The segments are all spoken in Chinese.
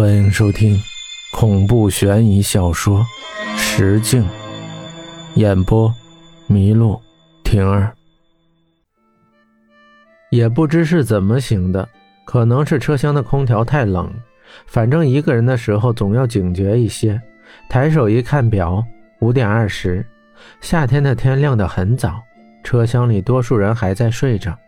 欢迎收听恐怖悬疑小说《石镜》，演播：麋鹿婷儿。也不知是怎么醒的，可能是车厢的空调太冷，反正一个人的时候总要警觉一些。抬手一看表，五点二十。夏天的天亮得很早，车厢里多数人还在睡着。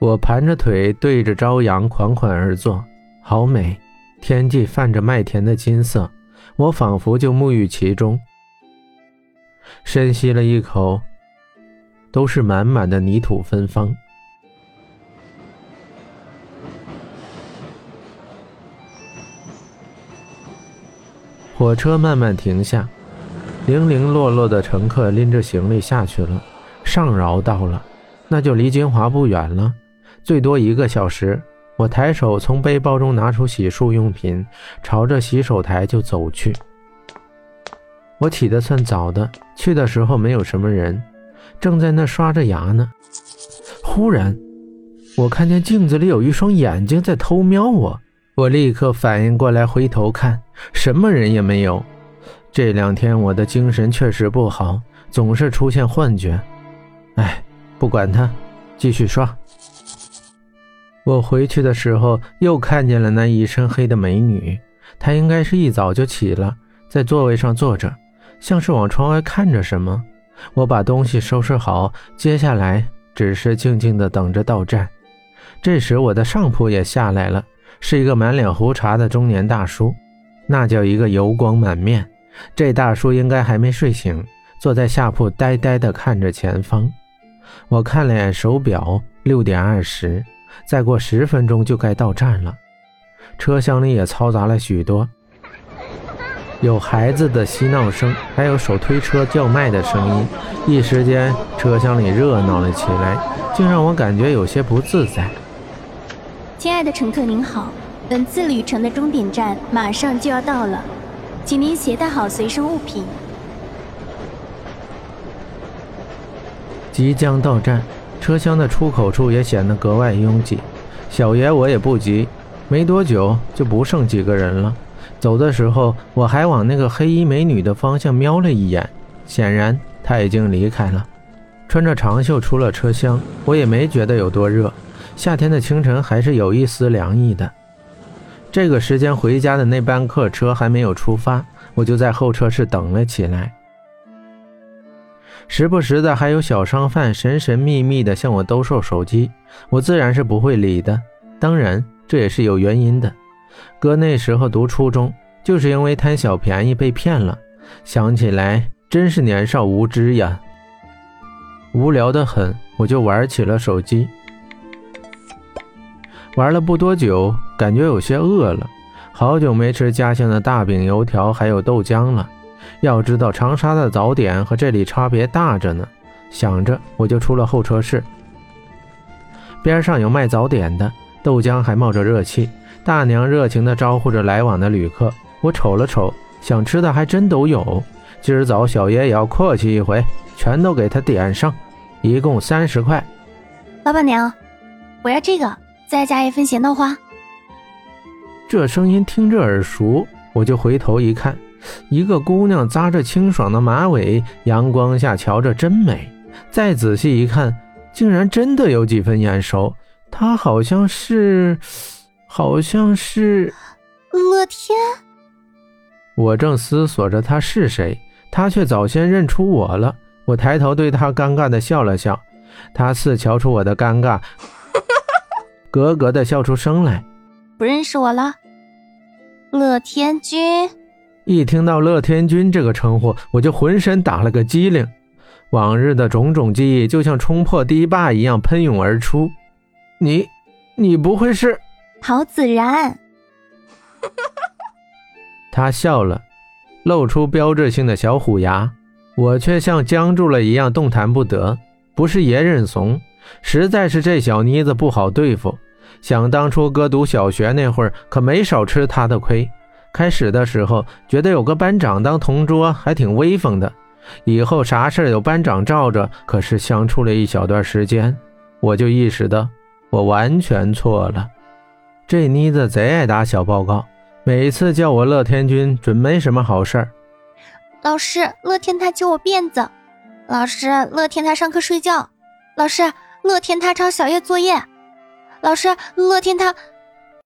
我盘着腿对着朝阳款款而坐，好美。天际泛着麦田的金色，我仿佛就沐浴其中。深吸了一口，都是满满的泥土芬芳。火车慢慢停下，零零落落的乘客拎着行李下去了。上饶到了，那就离金华不远了，最多一个小时。我抬手从背包中拿出洗漱用品，朝着洗手台就走去。我起得算早的，去的时候没有什么人，正在那刷着牙呢。忽然，我看见镜子里有一双眼睛在偷瞄我，我立刻反应过来，回头看，什么人也没有。这两天我的精神确实不好，总是出现幻觉。哎，不管他，继续刷。我回去的时候，又看见了那一身黑的美女。她应该是一早就起了，在座位上坐着，像是往窗外看着什么。我把东西收拾好，接下来只是静静的等着到站。这时，我的上铺也下来了，是一个满脸胡茬的中年大叔，那叫一个油光满面。这大叔应该还没睡醒，坐在下铺呆呆地看着前方。我看了眼手表，六点二十。再过十分钟就该到站了，车厢里也嘈杂了许多，有孩子的嬉闹声，还有手推车叫卖的声音。一时间，车厢里热闹了起来，竟让我感觉有些不自在。亲爱的乘客您好，本次旅程的终点站马上就要到了，请您携带好随身物品。即将到站。车厢的出口处也显得格外拥挤，小爷我也不急，没多久就不剩几个人了。走的时候，我还往那个黑衣美女的方向瞄了一眼，显然她已经离开了。穿着长袖出了车厢，我也没觉得有多热，夏天的清晨还是有一丝凉意的。这个时间回家的那班客车还没有出发，我就在候车室等了起来。时不时的还有小商贩神神秘秘的向我兜售手机，我自然是不会理的。当然，这也是有原因的。哥那时候读初中，就是因为贪小便宜被骗了。想起来真是年少无知呀，无聊的很，我就玩起了手机。玩了不多久，感觉有些饿了，好久没吃家乡的大饼、油条还有豆浆了。要知道长沙的早点和这里差别大着呢。想着，我就出了候车室。边上有卖早点的，豆浆还冒着热气。大娘热情地招呼着来往的旅客。我瞅了瞅，想吃的还真都有。今儿早小爷也要客气一回，全都给他点上，一共三十块。老板娘，我要这个，再加一份咸豆花。这声音听着耳熟，我就回头一看。一个姑娘扎着清爽的马尾，阳光下瞧着真美。再仔细一看，竟然真的有几分眼熟。她好像是，好像是乐天。我正思索着她是谁，她却早先认出我了。我抬头对她尴尬的笑了笑，她似瞧出我的尴尬，咯咯的笑出声来。不认识我了，乐天君。一听到乐天君这个称呼，我就浑身打了个激灵，往日的种种记忆就像冲破堤坝一样喷涌而出。你，你不会是陶子然？他笑了，露出标志性的小虎牙，我却像僵住了一样动弹不得。不是爷认怂，实在是这小妮子不好对付。想当初哥读小学那会儿，可没少吃她的亏。开始的时候觉得有个班长当同桌还挺威风的，以后啥事有班长罩着。可是相处了一小段时间，我就意识到我完全错了。这妮子贼爱打小报告，每次叫我乐天君，准没什么好事儿。老师，乐天他揪我辫子。老师，乐天他上课睡觉。老师，乐天他抄小月作业。老师，乐天他